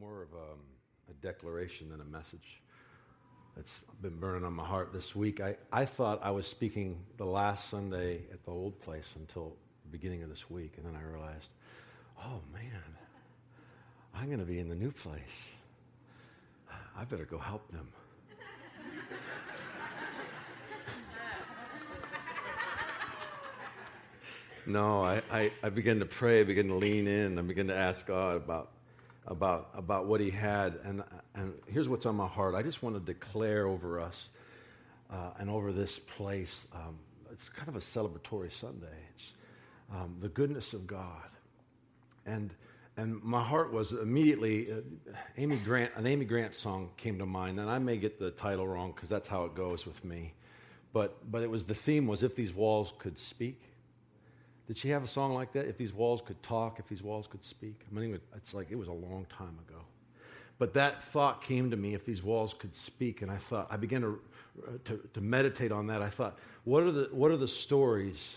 more of a, um, a declaration than a message that's been burning on my heart this week. I, I thought I was speaking the last Sunday at the old place until the beginning of this week, and then I realized, oh man, I'm going to be in the new place. I better go help them. no, I, I, I began to pray, I began to lean in, I began to ask God about about, about what he had. And, and here's what's on my heart I just want to declare over us uh, and over this place. Um, it's kind of a celebratory Sunday. It's um, the goodness of God. And, and my heart was immediately, uh, Amy Grant, an Amy Grant song came to mind, and I may get the title wrong because that's how it goes with me. But, but it was the theme was if these walls could speak. Did she have a song like that? If these walls could talk, if these walls could speak. I mean, it's like it was a long time ago. But that thought came to me if these walls could speak, and I thought, I began to, to, to meditate on that. I thought, what are the, what are the stories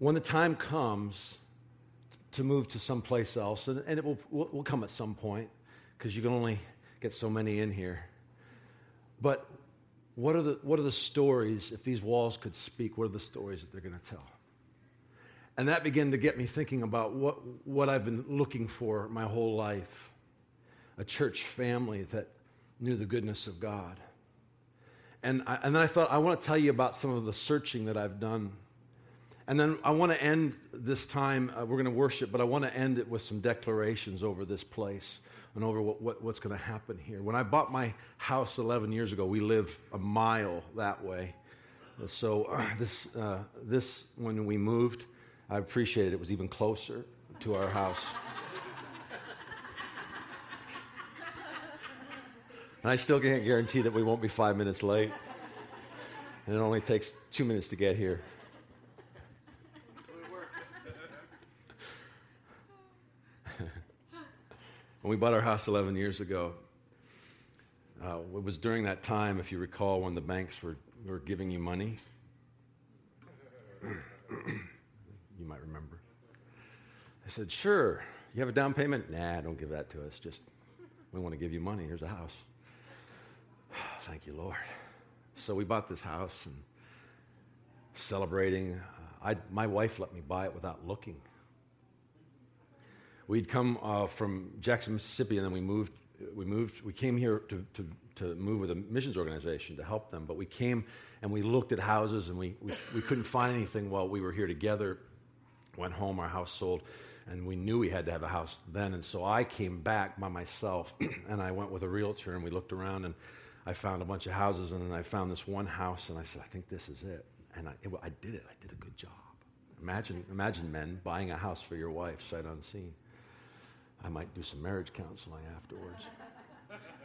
when the time comes to move to someplace else? And, and it will, will, will come at some point because you can only get so many in here. But what are, the, what are the stories, if these walls could speak, what are the stories that they're going to tell? And that began to get me thinking about what, what I've been looking for my whole life a church family that knew the goodness of God. And, I, and then I thought, I want to tell you about some of the searching that I've done. And then I want to end this time, uh, we're going to worship, but I want to end it with some declarations over this place and over what, what, what's going to happen here. When I bought my house 11 years ago, we live a mile that way. So uh, this, uh, this, when we moved, I appreciated it was even closer to our house. and I still can't guarantee that we won't be five minutes late. And it only takes two minutes to get here. when we bought our house 11 years ago, uh, it was during that time, if you recall, when the banks were, were giving you money. you might remember. I said, Sure. You have a down payment? Nah, don't give that to us. Just, we want to give you money. Here's a house. Thank you, Lord. So we bought this house and celebrating. Uh, I, my wife let me buy it without looking. We'd come uh, from Jackson, Mississippi, and then we moved. We moved. We came here to, to, to move with a missions organization to help them. But we came and we looked at houses, and we, we, we couldn't find anything while we were here together went home, our house sold, and we knew we had to have a house then. And so I came back by myself, and I went with a realtor, and we looked around, and I found a bunch of houses, and then I found this one house, and I said, I think this is it. And I, it, I did it. I did a good job. Imagine, imagine men buying a house for your wife sight unseen. I might do some marriage counseling afterwards.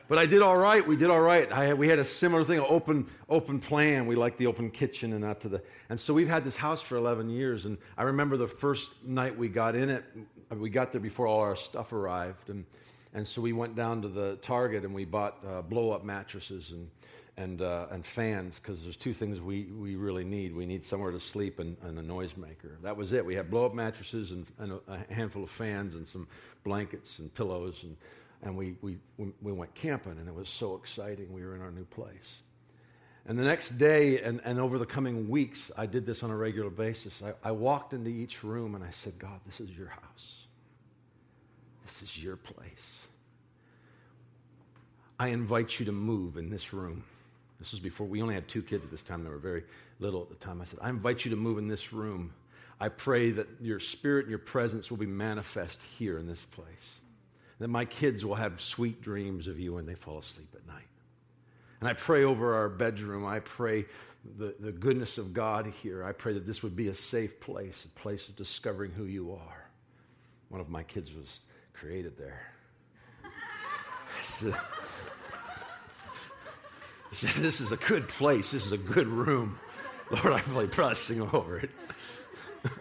But I did all right. We did all right. We had a similar thing, open, open plan. We liked the open kitchen and out to the. And so we've had this house for 11 years. And I remember the first night we got in it, we got there before all our stuff arrived. And, and so we went down to the Target and we bought uh, blow up mattresses and, and, uh, and fans because there's two things we, we really need. We need somewhere to sleep and, and a noisemaker. That was it. We had blow up mattresses and, and a handful of fans and some blankets and pillows. And, and we, we, we went camping, and it was so exciting. We were in our new place. And the next day, and, and over the coming weeks, I did this on a regular basis. I, I walked into each room and I said, God, this is your house. This is your place. I invite you to move in this room. This was before we only had two kids at this time. They were very little at the time. I said, I invite you to move in this room. I pray that your spirit and your presence will be manifest here in this place that my kids will have sweet dreams of you when they fall asleep at night. And I pray over our bedroom. I pray the, the goodness of God here. I pray that this would be a safe place, a place of discovering who you are. One of my kids was created there. so, this is a good place. This is a good room. Lord, I'm really pressing over it.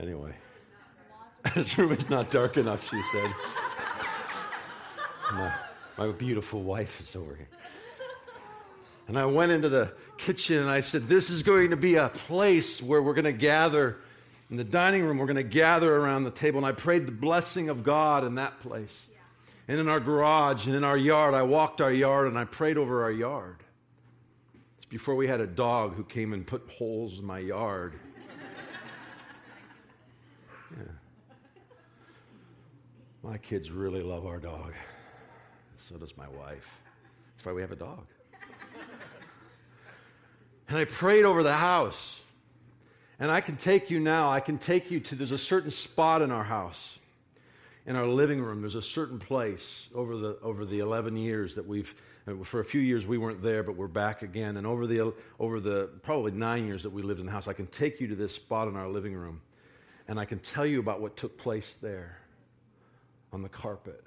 anyway. This room is not dark enough, she said. My, my beautiful wife is over here. And I went into the kitchen and I said, This is going to be a place where we're going to gather In the dining room, we're going to gather around the table. And I prayed the blessing of God in that place. Yeah. And in our garage and in our yard, I walked our yard and I prayed over our yard. It's before we had a dog who came and put holes in my yard. yeah. My kids really love our dog. So does my wife. That's why we have a dog. and I prayed over the house. And I can take you now, I can take you to, there's a certain spot in our house, in our living room. There's a certain place over the, over the 11 years that we've, for a few years we weren't there, but we're back again. And over the, over the probably nine years that we lived in the house, I can take you to this spot in our living room. And I can tell you about what took place there on the carpet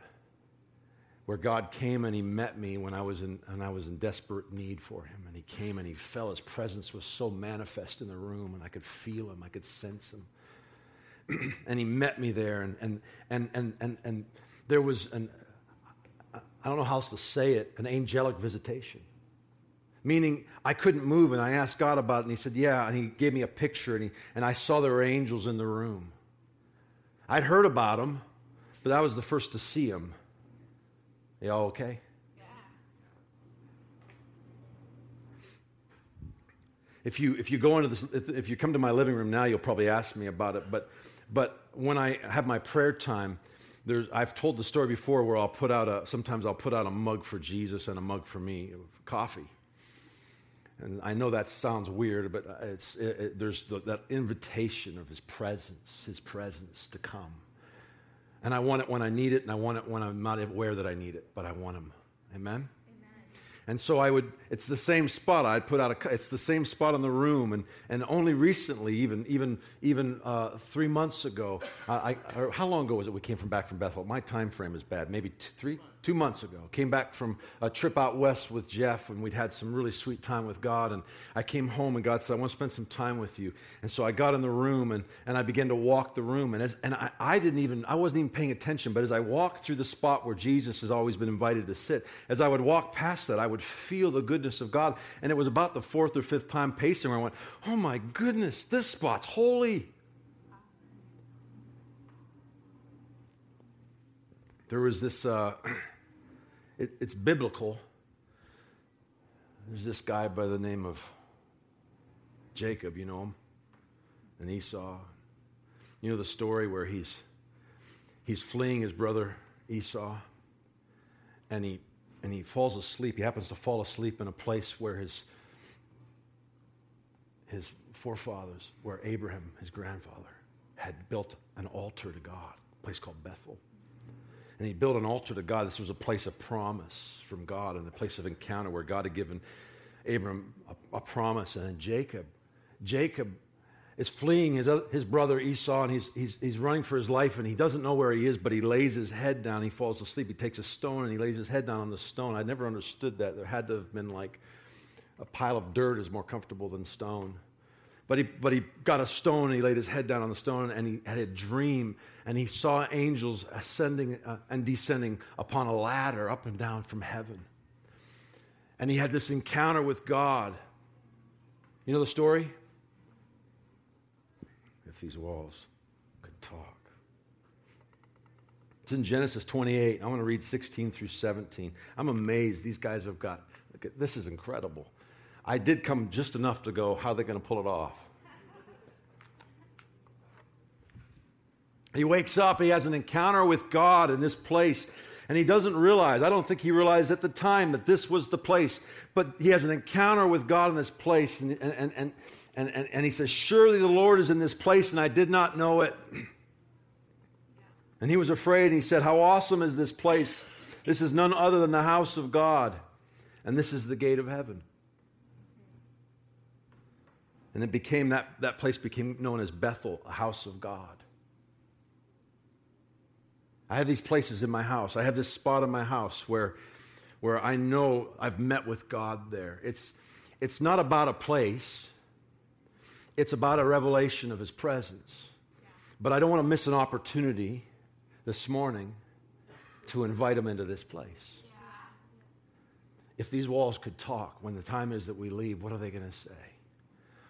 where God came and He met me when I was in, when I was in desperate need for Him. And He came and He fell. His presence was so manifest in the room, and I could feel Him, I could sense Him. and He met me there, and, and, and, and, and, and there was an, I don't know how else to say it, an angelic visitation. Meaning, I couldn't move, and I asked God about it, and He said, Yeah. And He gave me a picture, and, he, and I saw there were angels in the room. I'd heard about them, but I was the first to see him. Y'all okay? If you, if you go into this, if, if you come to my living room now, you'll probably ask me about it. But, but when I have my prayer time, there's, I've told the story before where I'll put out a, sometimes I'll put out a mug for Jesus and a mug for me, coffee. And I know that sounds weird, but it's, it, it, there's the, that invitation of his presence, his presence to come. And I want it when I need it, and I want it when I'm not aware that I need it, but I want them. Amen? And so I would, it's the same spot. I'd put out a, it's the same spot in the room. And, and only recently, even, even, even uh, three months ago, I, I, how long ago was it we came from back from Bethel? My time frame is bad. Maybe two, three, two months ago. Came back from a trip out west with Jeff, and we'd had some really sweet time with God. And I came home, and God said, I want to spend some time with you. And so I got in the room, and, and I began to walk the room. And, as, and I, I didn't even, I wasn't even paying attention, but as I walked through the spot where Jesus has always been invited to sit, as I would walk past that, I would feel the goodness of God. And it was about the fourth or fifth time pacing where I went, Oh my goodness, this spot's holy. There was this. Uh, it, it's biblical. There's this guy by the name of Jacob, you know him, and Esau. You know the story where he's he's fleeing his brother Esau, and he and he falls asleep. He happens to fall asleep in a place where his his forefathers, where Abraham, his grandfather, had built an altar to God, a place called Bethel and he built an altar to God. This was a place of promise from God and a place of encounter where God had given Abram a, a promise. And then Jacob, Jacob is fleeing his, his brother Esau, and he's, he's, he's running for his life, and he doesn't know where he is, but he lays his head down. He falls asleep. He takes a stone and he lays his head down on the stone. I never understood that. There had to have been like a pile of dirt is more comfortable than stone. But he, but he got a stone and he laid his head down on the stone and he had a dream and he saw angels ascending uh, and descending upon a ladder up and down from heaven. And he had this encounter with God. You know the story? If these walls could talk. It's in Genesis 28. I want to read 16 through 17. I'm amazed. These guys have got, this is incredible. I did come just enough to go, how are they going to pull it off? He wakes up, he has an encounter with God in this place, and he doesn't realize, I don't think he realized at the time that this was the place, but he has an encounter with God in this place, and, and, and, and, and, and he says, Surely the Lord is in this place, and I did not know it. And he was afraid, and he said, How awesome is this place! This is none other than the house of God, and this is the gate of heaven. And it became that, that place became known as Bethel, a house of God. I have these places in my house. I have this spot in my house where, where I know I've met with God there. It's, it's not about a place, it's about a revelation of His presence. But I don't want to miss an opportunity this morning to invite Him into this place. If these walls could talk when the time is that we leave, what are they going to say?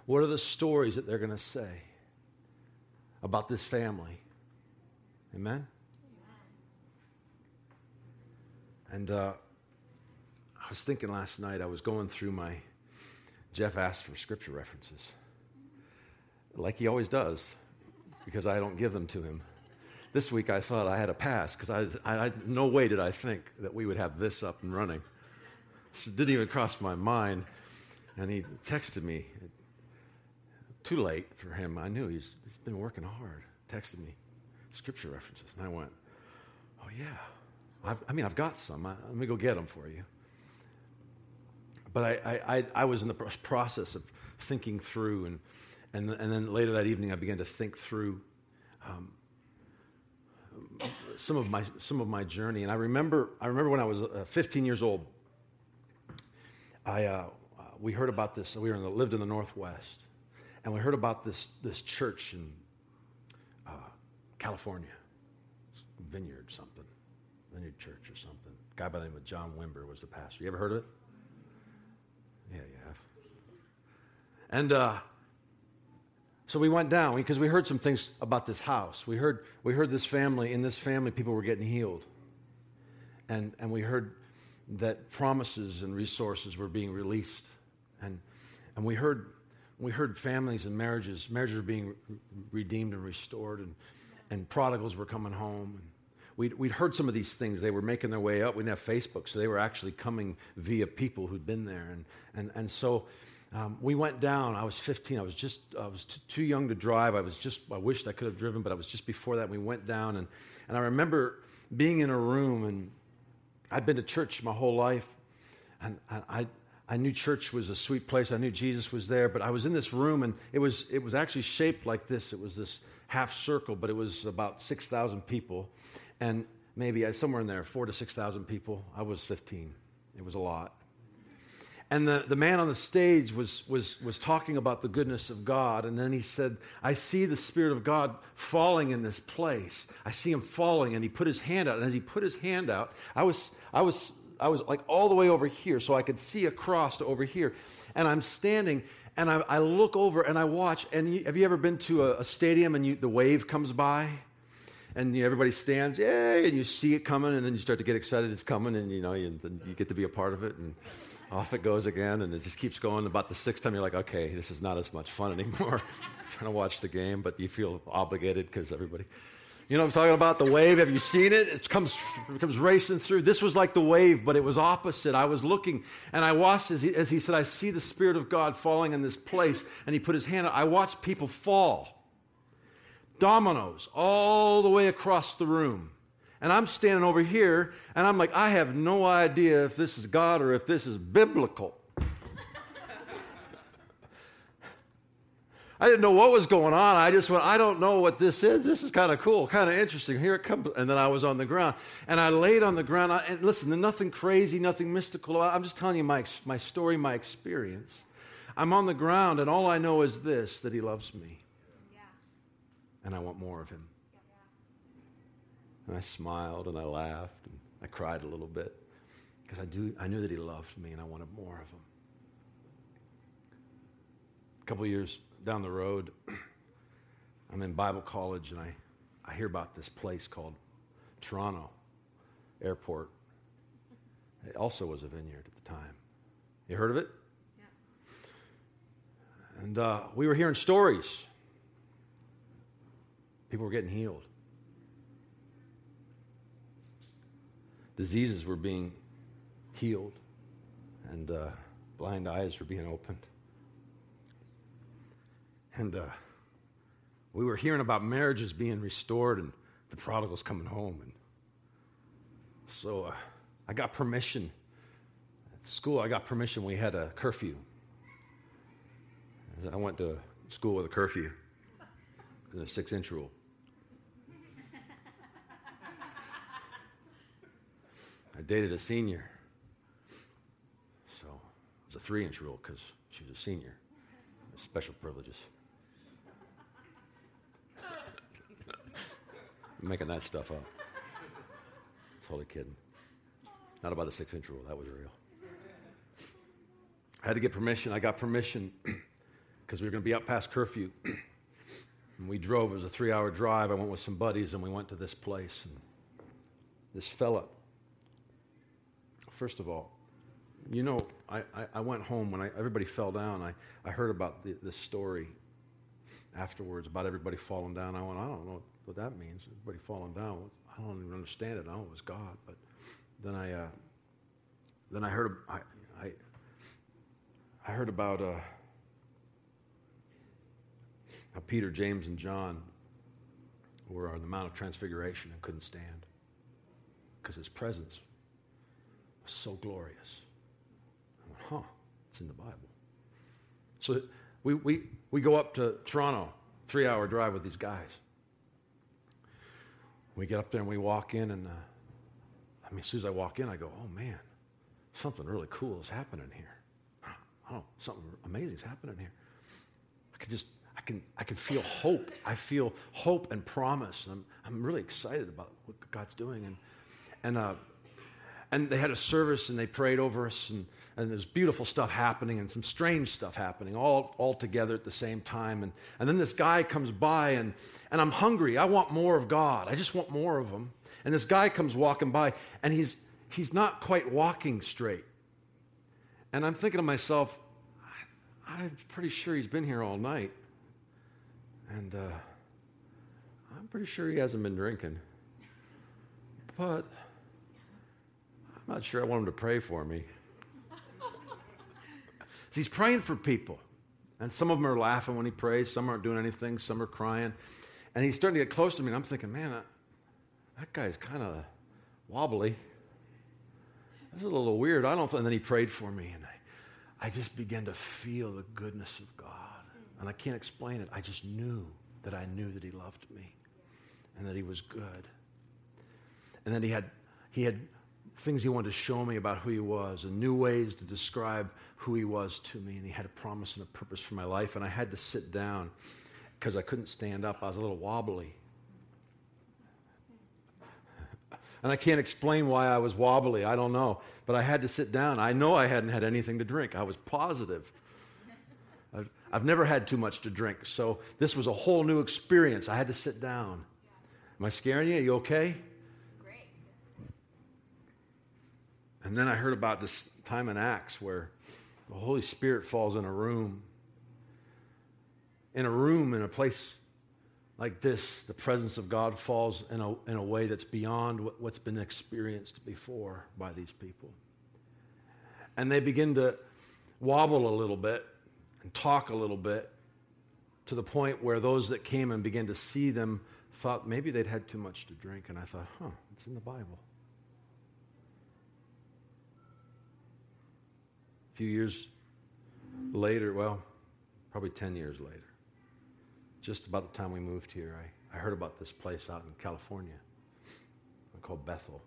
What are the stories that they're going to say? about this family. Amen? And uh, I was thinking last night, I was going through my, Jeff asked for scripture references, like he always does, because I don't give them to him. This week I thought I had a pass because I, I, I, no way did I think that we would have this up and running. It didn't even cross my mind. And he texted me. Too late for him. I knew he's, he's been working hard. Texted me scripture references. And I went, oh, yeah. I've, i mean, I've got some. I, let me go get them for you. But I, I, I, was in the process of thinking through, and, and, and then later that evening, I began to think through um, some of my some of my journey. And I remember I remember when I was uh, 15 years old. I uh, we heard about this. We were in the, lived in the Northwest, and we heard about this this church in uh, California, Vineyard something, Vineyard Church or something. A guy by the name of John Wimber was the pastor. You ever heard of it? Yeah, you have. And uh, so we went down because we heard some things about this house. We heard, we heard this family, in this family, people were getting healed. And, and we heard that promises and resources were being released. And, and we, heard, we heard families and marriages, marriages were being re- redeemed and restored, and, and prodigals were coming home. We'd, we'd heard some of these things. They were making their way up. We didn't have Facebook, so they were actually coming via people who'd been there. And, and, and so um, we went down. I was 15. I was just, I was t- too young to drive. I was just, I wished I could have driven, but I was just before that. We went down, and, and I remember being in a room, and I'd been to church my whole life, and, and I, I knew church was a sweet place. I knew Jesus was there, but I was in this room, and it was, it was actually shaped like this. It was this half circle, but it was about 6,000 people, and maybe uh, somewhere in there, four to 6,000 people. I was 15. It was a lot. And the, the man on the stage was, was, was talking about the goodness of God. And then he said, I see the Spirit of God falling in this place. I see him falling. And he put his hand out. And as he put his hand out, I was, I was, I was like all the way over here so I could see across to over here. And I'm standing and I, I look over and I watch. And you, have you ever been to a, a stadium and you, the wave comes by? and you everybody stands, yay, and you see it coming, and then you start to get excited it's coming, and you know, you, you get to be a part of it. And off it goes again, and it just keeps going. About the sixth time, you're like, okay, this is not as much fun anymore. trying to watch the game, but you feel obligated because everybody. You know I'm talking about? The wave. Have you seen it? It comes, it comes racing through. This was like the wave, but it was opposite. I was looking, and I watched as he, as he said, I see the Spirit of God falling in this place. And he put his hand out. I watched people fall. Dominoes all the way across the room. And I'm standing over here, and I'm like, I have no idea if this is God or if this is biblical. I didn't know what was going on. I just went, I don't know what this is. This is kind of cool, kind of interesting. Here it comes. And then I was on the ground. And I laid on the ground. I, and listen, nothing crazy, nothing mystical. I'm just telling you my, my story, my experience. I'm on the ground, and all I know is this that He loves me. Yeah. And I want more of Him. And I smiled and I laughed and I cried a little bit because I, do, I knew that he loved me and I wanted more of him. A couple years down the road, I'm in Bible college and I, I hear about this place called Toronto Airport. It also was a vineyard at the time. You heard of it? Yeah. And uh, we were hearing stories. People were getting healed. diseases were being healed and uh, blind eyes were being opened. And uh, we were hearing about marriages being restored and the prodigals coming home. And so uh, I got permission. At school, I got permission. We had a curfew. I went to school with a curfew, a six inch rule. I dated a senior. So it was a three inch rule because she was a senior. Special privileges. Making that stuff up. Totally kidding. Not about the six inch rule, that was real. I had to get permission. I got permission because we were going to be out past curfew. And we drove, it was a three hour drive. I went with some buddies and we went to this place. And this fella, first of all, you know, I, I, I went home when I, everybody fell down. I, I heard about the, this story afterwards about everybody falling down. I went, I don't know what that means. Everybody falling down. I don't even understand it. I know it was God. But then I, uh, then I heard, I, I, I heard about uh, how Peter, James, and John were on the Mount of Transfiguration and couldn't stand because his presence was so glorious. I went, huh, it's in the Bible. So we, we, we go up to Toronto, three hour drive with these guys. We get up there and we walk in, and uh, I mean, as soon as I walk in, I go, oh man, something really cool is happening here. Oh, something amazing is happening here. I can just, I can, I can feel hope. I feel hope and promise. And I'm, I'm really excited about what God's doing. And, and, uh, and they had a service and they prayed over us and, and there's beautiful stuff happening and some strange stuff happening all, all together at the same time. And, and then this guy comes by and, and I'm hungry. I want more of God. I just want more of him. And this guy comes walking by and he's, he's not quite walking straight. And I'm thinking to myself, I'm pretty sure he's been here all night. And uh, I'm pretty sure he hasn't been drinking. But I'm not sure I want him to pray for me. He's praying for people. And some of them are laughing when he prays, some aren't doing anything, some are crying. And he's starting to get close to me, and I'm thinking, man, that, that guy's kind of wobbly. That's a little weird. I don't. And then he prayed for me, and I, I just began to feel the goodness of God. And I can't explain it. I just knew that I knew that he loved me and that he was good. And then he had, he had things he wanted to show me about who he was and new ways to describe who he was to me. And he had a promise and a purpose for my life. And I had to sit down because I couldn't stand up. I was a little wobbly. And I can't explain why I was wobbly. I don't know. But I had to sit down. I know I hadn't had anything to drink. I was positive. I've, I've never had too much to drink. So this was a whole new experience. I had to sit down. Am I scaring you? Are you okay? Great. And then I heard about this time in Acts where the Holy Spirit falls in a room. In a room, in a place like this, the presence of God falls in a, in a way that's beyond what, what's been experienced before by these people. And they begin to wobble a little bit and talk a little bit to the point where those that came and began to see them thought maybe they'd had too much to drink. And I thought, huh, it's in the Bible. A few years later, well, probably 10 years later, just about the time we moved here, I, I heard about this place out in California called Bethel.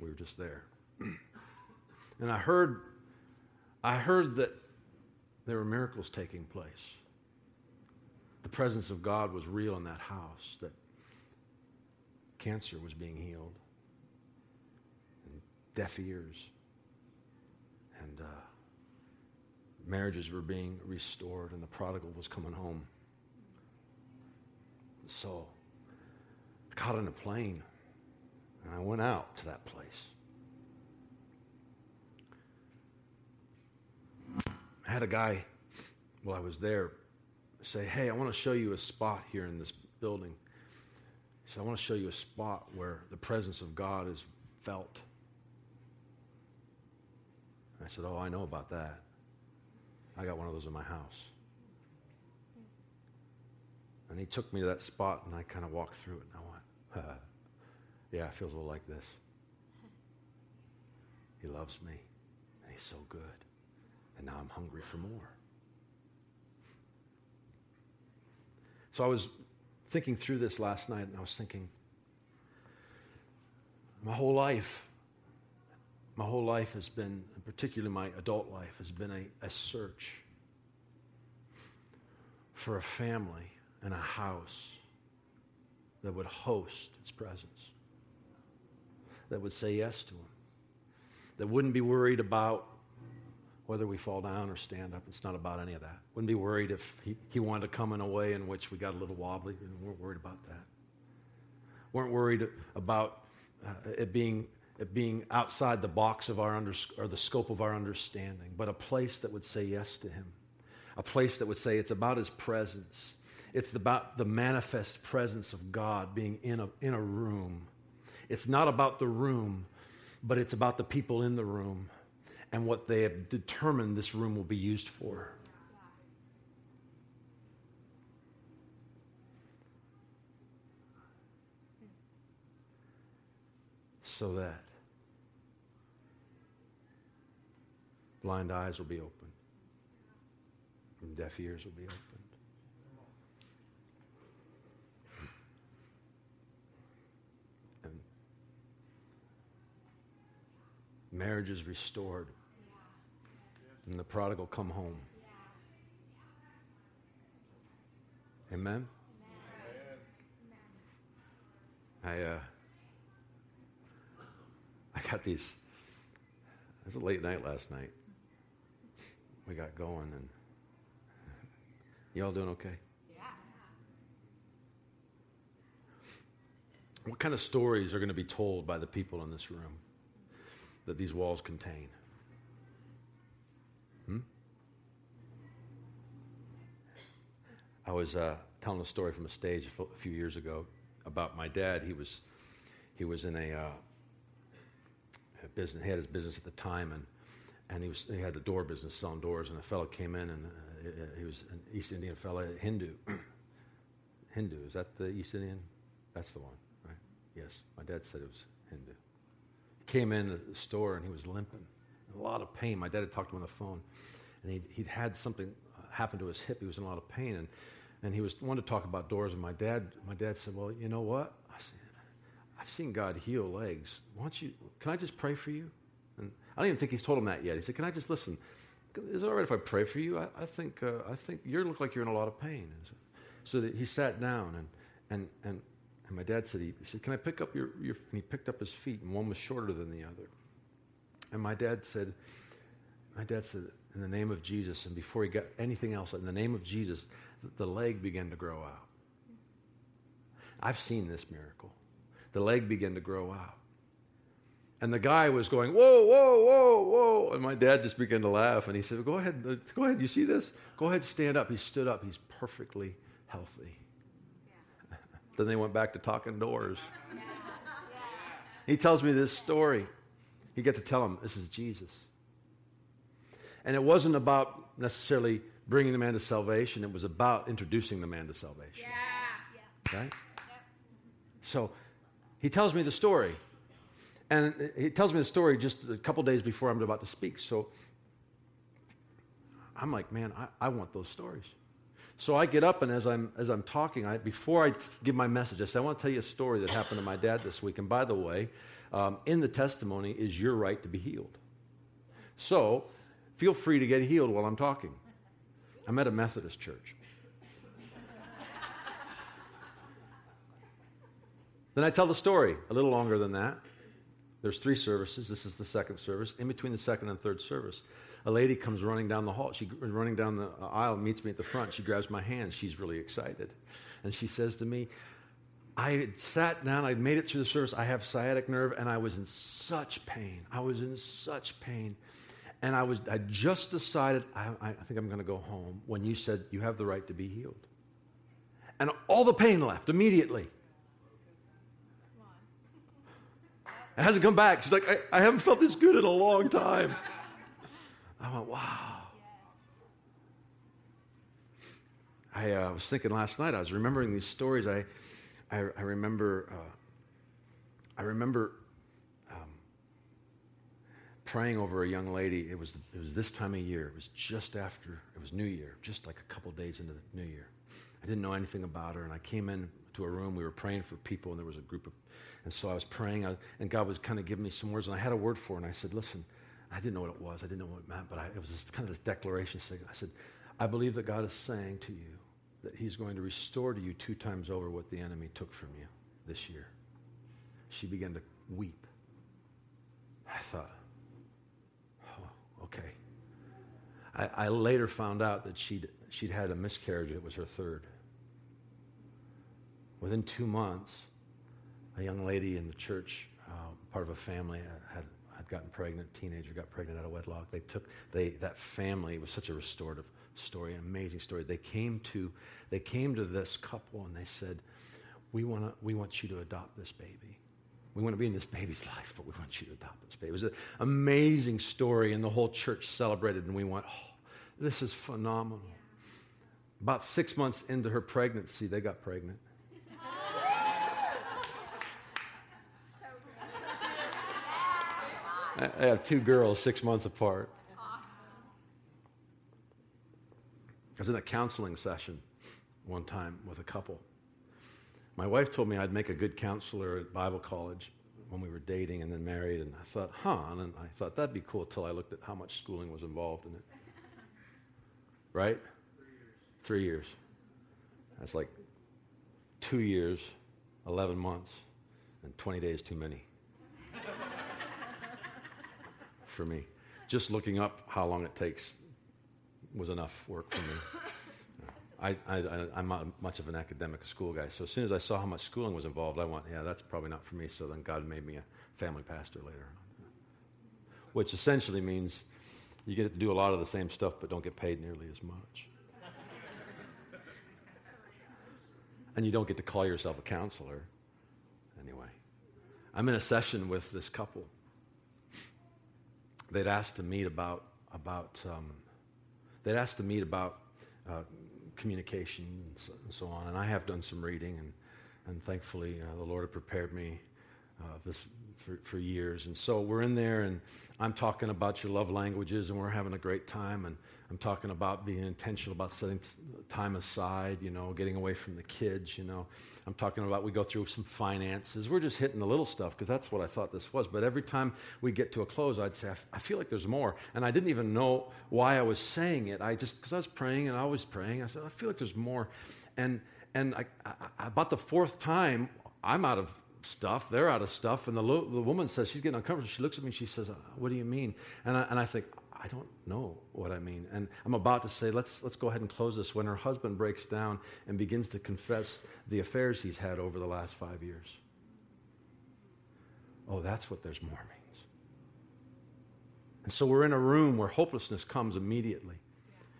We were just there. and I heard, I heard that there were miracles taking place. The presence of God was real in that house, that cancer was being healed, and deaf ears, and uh, marriages were being restored, and the prodigal was coming home. So I caught in a plane and I went out to that place. I had a guy, while I was there, say, Hey, I want to show you a spot here in this building. He said, I want to show you a spot where the presence of God is felt. I said, Oh, I know about that. I got one of those in my house. And he took me to that spot, and I kind of walked through it, and I went, uh, yeah, it feels a little like this. He loves me, and he's so good. And now I'm hungry for more. So I was thinking through this last night, and I was thinking, my whole life, my whole life has been, particularly my adult life, has been a, a search for a family and a house that would host his presence, that would say yes to him, that wouldn't be worried about whether we fall down or stand up. It's not about any of that. Wouldn't be worried if he, he wanted to come in a way in which we got a little wobbly. We weren't worried about that. Weren't worried about uh, it being being outside the box of our under, or the scope of our understanding, but a place that would say yes to him. A place that would say it's about his presence. It's about the manifest presence of God being in a, in a room. It's not about the room, but it's about the people in the room and what they have determined this room will be used for. So that blind eyes will be opened and deaf ears will be opened. And marriages restored and the prodigal come home. Amen? I, uh, I got these. It was a late night last night. We got going, and y'all doing okay? Yeah. What kind of stories are going to be told by the people in this room that these walls contain? I was uh, telling a story from a stage a few years ago about my dad. He was he was in a, uh, a business. He had his business at the time, and and he was he had a door business selling doors. And a fellow came in, and uh, he was an East Indian fellow, Hindu. Hindu is that the East Indian? That's the one, right? Yes, my dad said it was Hindu. He came in the store and he was limping, in a lot of pain. My dad had talked to him on the phone, and he'd, he'd had something happen to his hip. He was in a lot of pain, and, and he was wanted to talk about doors. And my dad, my dad said, "Well, you know what? I said, I've seen God heal legs. Why don't you? Can I just pray for you?" And I don't even think he's told him that yet. He said, "Can I just listen? Is it all right if I pray for you? I, I think uh, I think you look like you're in a lot of pain." So, so that he sat down and and and. And my dad said, he, he said, Can I pick up your, your. And he picked up his feet, and one was shorter than the other. And my dad said, My dad said, in the name of Jesus. And before he got anything else, in the name of Jesus, the leg began to grow out. I've seen this miracle. The leg began to grow out. And the guy was going, whoa, whoa, whoa, whoa. And my dad just began to laugh. And he said, go ahead, uh, go ahead. You see this? Go ahead, stand up. He stood up. He's perfectly healthy. Yeah. then they went back to talking doors. Yeah. He tells me this story. He got to tell him, this is Jesus. And it wasn't about necessarily bringing the man to salvation, it was about introducing the man to salvation. Yeah. Right? So he tells me the story. And he tells me the story just a couple days before I'm about to speak. So I'm like, man, I, I want those stories. So I get up, and as I'm, as I'm talking, I, before I give my message, I say, I want to tell you a story that happened to my dad this week. And by the way, um, in the testimony is your right to be healed. So Feel free to get healed while I'm talking. I'm at a Methodist church. then I tell the story a little longer than that. There's three services. This is the second service. In between the second and third service, a lady comes running down the hall. She running down the uh, aisle, meets me at the front. She grabs my hand. She's really excited. And she says to me, I had sat down, I'd made it through the service. I have sciatic nerve, and I was in such pain. I was in such pain. And I, was, I just decided, I, I think I'm going to go home when you said you have the right to be healed. And all the pain left immediately. It hasn't come back. She's like, I, I haven't felt this good in a long time. I went, wow. I uh, was thinking last night, I was remembering these stories. I, I, I remember, uh, I remember praying over a young lady. It was, it was this time of year. It was just after, it was New Year, just like a couple days into the New Year. I didn't know anything about her, and I came in to a room. We were praying for people, and there was a group of, and so I was praying, and God was kind of giving me some words, and I had a word for her, and I said, listen, I didn't know what it was. I didn't know what it meant, but I, it was kind of this declaration. I said, I believe that God is saying to you that he's going to restore to you two times over what the enemy took from you this year. She began to weep. I thought, oh, okay. I, I later found out that she'd, she'd had a miscarriage. It was her third. Within two months, a young lady in the church, uh, part of a family, had, had gotten pregnant. Teenager got pregnant out of wedlock. They took they that family. Was such a restorative story, an amazing story. They came to they came to this couple and they said, "We want to we want you to adopt this baby." We want to be in this baby's life, but we want you to adopt this baby. It was an amazing story, and the whole church celebrated, and we went, oh, this is phenomenal. About six months into her pregnancy, they got pregnant. I have two girls six months apart. Awesome. I was in a counseling session one time with a couple. My wife told me I'd make a good counselor at Bible college when we were dating and then married, and I thought, huh, and I thought that'd be cool until I looked at how much schooling was involved in it. Right? Three years. Three years. That's like two years, 11 months, and 20 days too many for me. Just looking up how long it takes was enough work for me. I, am not much of an academic school guy, so as soon as I saw how much schooling was involved, I went, yeah, that's probably not for me. So then God made me a family pastor later on. Which essentially means you get to do a lot of the same stuff, but don't get paid nearly as much. and you don't get to call yourself a counselor. Anyway, I'm in a session with this couple. They'd asked to meet about, about um, they'd asked to meet about uh, communication and so, and so, on. And I have done some reading, and, and thankfully uh, the Lord had prepared me uh, this for, for years. And so we're in there, and I'm talking about your love languages, and we're having a great time. And I'm talking about being intentional about setting time aside, you know, getting away from the kids, you know. I'm talking about we go through some finances. We're just hitting the little stuff because that's what I thought this was. But every time we get to a close, I'd say, I feel like there's more. And I didn't even know why I was saying it. I just, because I was praying and I was praying, I said, I feel like there's more. And, and I, I, about the fourth time, I'm out of stuff. They're out of stuff. And the, lo- the woman says, she's getting uncomfortable. She looks at me and she says, uh, What do you mean? And I, and I think, I don't know what I mean. And I'm about to say, let's, let's go ahead and close this when her husband breaks down and begins to confess the affairs he's had over the last five years. Oh, that's what there's more means. And so we're in a room where hopelessness comes immediately.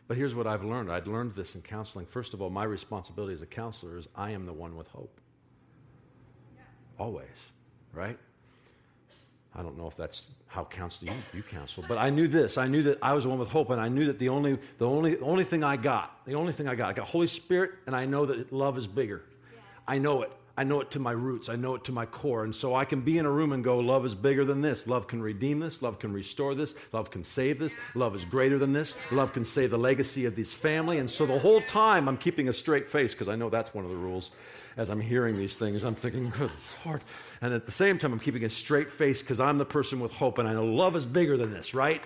But here's what I've learned. I'd learned this in counseling. First of all, my responsibility as a counselor is I am the one with hope. Always, right? I don't know if that's how counsel you, you counsel, but I knew this. I knew that I was the one with hope, and I knew that the only, the only, only thing I got, the only thing I got, I got Holy Spirit, and I know that love is bigger. I know it. I know it to my roots. I know it to my core. And so I can be in a room and go, love is bigger than this. Love can redeem this. Love can restore this. Love can save this. Love is greater than this. Love can save the legacy of this family. And so the whole time I'm keeping a straight face because I know that's one of the rules as I'm hearing these things, I'm thinking, good Lord. And at the same time, I'm keeping a straight face because I'm the person with hope and I know love is bigger than this, right?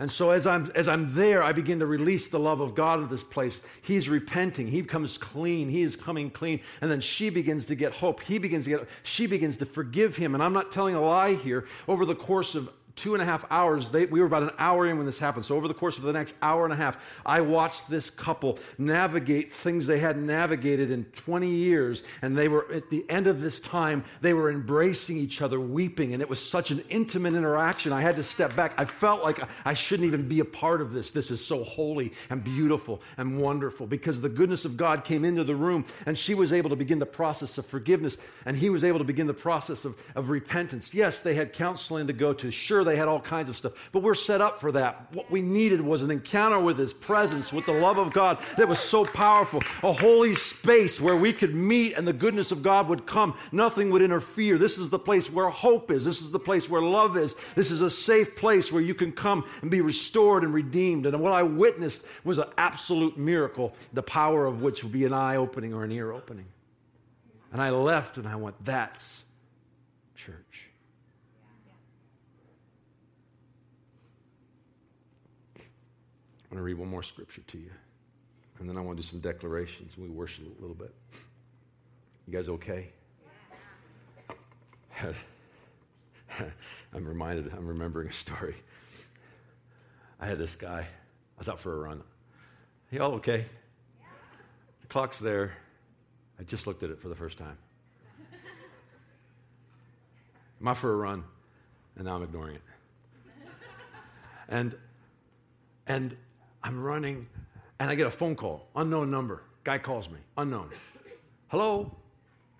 And so as I'm, as I'm there, I begin to release the love of God in this place. He's repenting. He becomes clean. He is coming clean. And then she begins to get hope. He begins to get, she begins to forgive him. And I'm not telling a lie here. Over the course of two and a half hours. They, we were about an hour in when this happened. So, over the course of the next hour and a half, I watched this couple navigate things they hadn't navigated in 20 years. And they were, at the end of this time, they were embracing each other, weeping. And it was such an intimate interaction. I had to step back. I felt like I shouldn't even be a part of this. This is so holy and beautiful and wonderful because the goodness of God came into the room and she was able to begin the process of forgiveness and he was able to begin the process of, of repentance. Yes, they had counseling to go to. Sure, they had all kinds of stuff. But we're set up for that. What we needed was an encounter with His presence, with the love of God that was so powerful. A holy space where we could meet and the goodness of God would come. Nothing would interfere. This is the place where hope is. This is the place where love is. This is a safe place where you can come and be restored and redeemed. And what I witnessed was an absolute miracle, the power of which would be an eye opening or an ear opening. And I left and I went, that's church. I'm going to read one more scripture to you. And then I want to do some declarations. and We worship a little bit. You guys okay? I'm reminded, I'm remembering a story. I had this guy. I was out for a run. Y'all okay? The clock's there. I just looked at it for the first time. I'm out for a run, and now I'm ignoring it. And, and I'm running, and I get a phone call, unknown number. Guy calls me, unknown. Hello?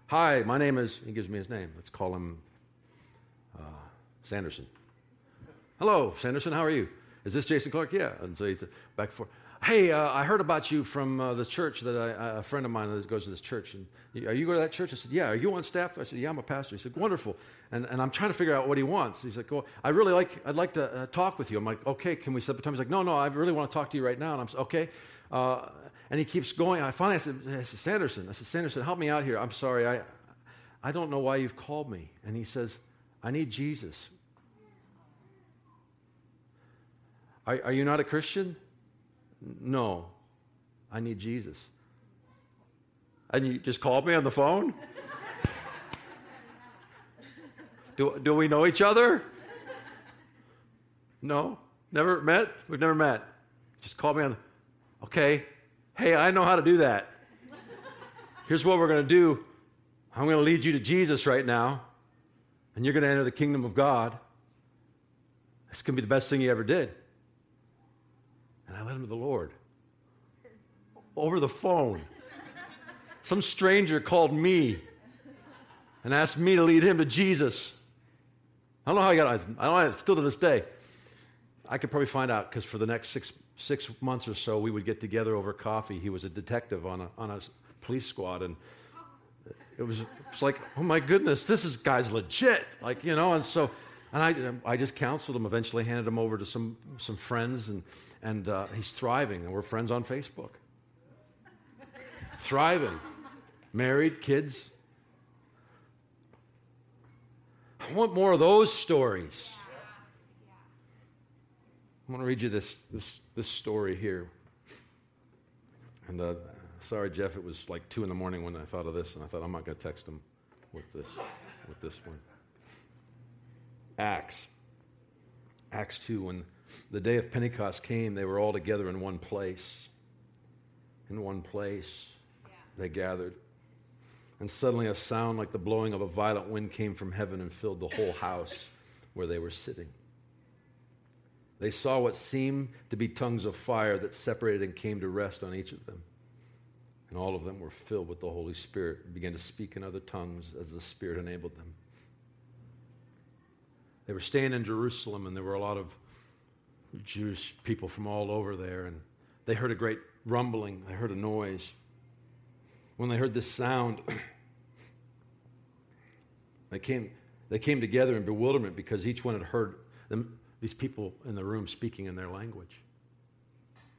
Hi, my name is, he gives me his name. Let's call him uh, Sanderson. Hello, Sanderson, how are you? Is this Jason Clark? Yeah. And so he's back and forth. Hey, uh, I heard about you from uh, the church that I, a friend of mine that goes to this church. And are you going to that church? I said, Yeah. Are you on staff? I said, Yeah, I'm a pastor. He said, Wonderful. And, and I'm trying to figure out what he wants. He's like, Well, I really like, I'd like to uh, talk with you. I'm like, Okay, can we set the time? He's like, No, no, I really want to talk to you right now. And I'm like, Okay. Uh, and he keeps going. I finally said, I said, Sanderson, I said, Sanderson, help me out here. I'm sorry. I, I don't know why you've called me. And he says, I need Jesus. Are, are you not a Christian? No. I need Jesus. And you just called me on the phone? Do, do we know each other? No? Never met? We've never met. Just call me on okay. Hey, I know how to do that. Here's what we're going to do. I'm going to lead you to Jesus right now, and you're going to enter the kingdom of God. It's going to be the best thing you ever did. And I led him to the Lord over the phone. Some stranger called me and asked me to lead him to Jesus. I don't know how he got it. I don't know, still to this day. I could probably find out because for the next six, six months or so, we would get together over coffee. He was a detective on a, on a police squad, and it was, it's like, oh my goodness, this is guy's legit. Like, you know, and so, and I, I just counseled him, eventually handed him over to some, some friends, and, and uh, he's thriving, and we're friends on Facebook thriving, married, kids. I want more of those stories. I want to read you this, this, this story here. And uh, sorry, Jeff, it was like 2 in the morning when I thought of this, and I thought I'm not going to text him with this, with this one. Acts. Acts 2, when the day of Pentecost came, they were all together in one place. In one place they gathered. And suddenly a sound like the blowing of a violent wind came from heaven and filled the whole house where they were sitting. They saw what seemed to be tongues of fire that separated and came to rest on each of them. And all of them were filled with the Holy Spirit and began to speak in other tongues as the Spirit enabled them. They were staying in Jerusalem, and there were a lot of Jewish people from all over there. And they heard a great rumbling, they heard a noise when they heard this sound, they came, they came together in bewilderment because each one had heard them, these people in the room speaking in their language.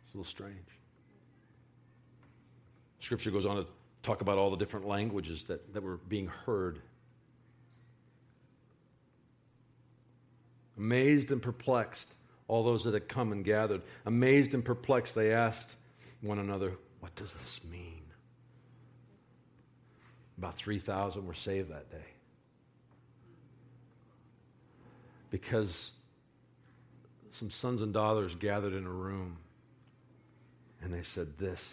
It's a little strange. Scripture goes on to talk about all the different languages that, that were being heard. Amazed and perplexed, all those that had come and gathered, amazed and perplexed, they asked one another, What does this mean? About 3,000 were saved that day. Because some sons and daughters gathered in a room and they said, This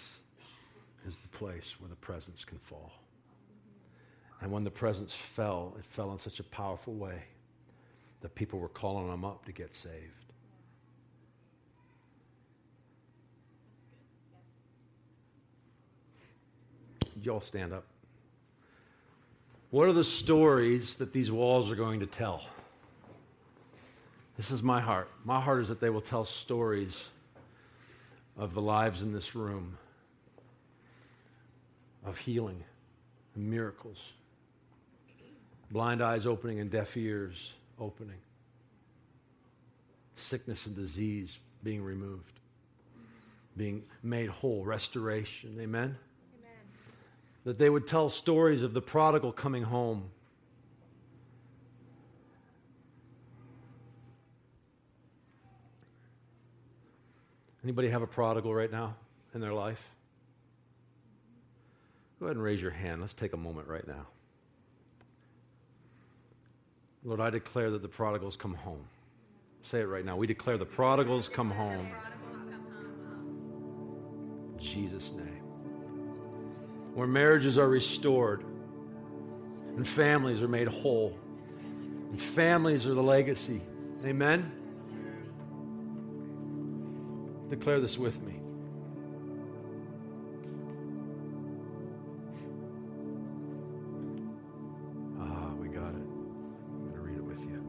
is the place where the presence can fall. And when the presence fell, it fell in such a powerful way that people were calling them up to get saved. Y'all stand up. What are the stories that these walls are going to tell? This is my heart. My heart is that they will tell stories of the lives in this room, of healing miracles, blind eyes opening and deaf ears opening, sickness and disease being removed, being made whole, restoration. Amen? That they would tell stories of the prodigal coming home. Anybody have a prodigal right now in their life? Go ahead and raise your hand. Let's take a moment right now. Lord, I declare that the prodigals come home. Say it right now. We declare the prodigals come home. In Jesus' name. Where marriages are restored and families are made whole. And families are the legacy. Amen? Declare this with me. Ah, we got it. I'm going to read it with you.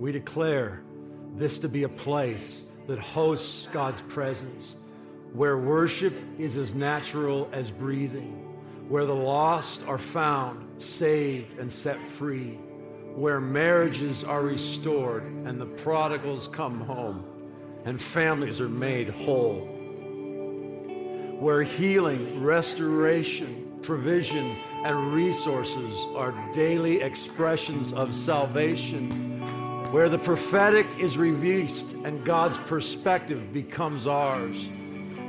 We declare this to be a place that hosts God's presence, where worship is as natural as breathing, where the lost are found, saved, and set free, where marriages are restored and the prodigals come home and families are made whole, where healing, restoration, provision, and resources are daily expressions of salvation where the prophetic is released and God's perspective becomes ours,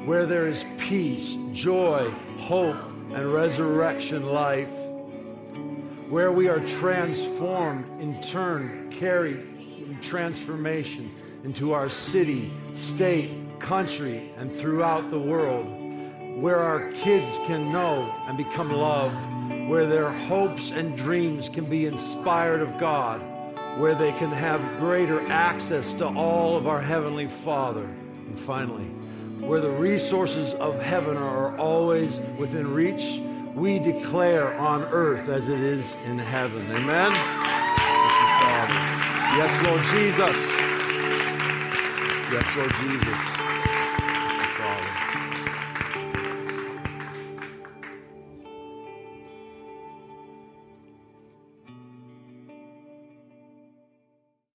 where there is peace, joy, hope, and resurrection life, where we are transformed, in turn, carry transformation into our city, state, country, and throughout the world, where our kids can know and become loved, where their hopes and dreams can be inspired of God where they can have greater access to all of our Heavenly Father. And finally, where the resources of heaven are always within reach, we declare on earth as it is in heaven. Amen? Yes, Lord Jesus. Yes, Lord Jesus.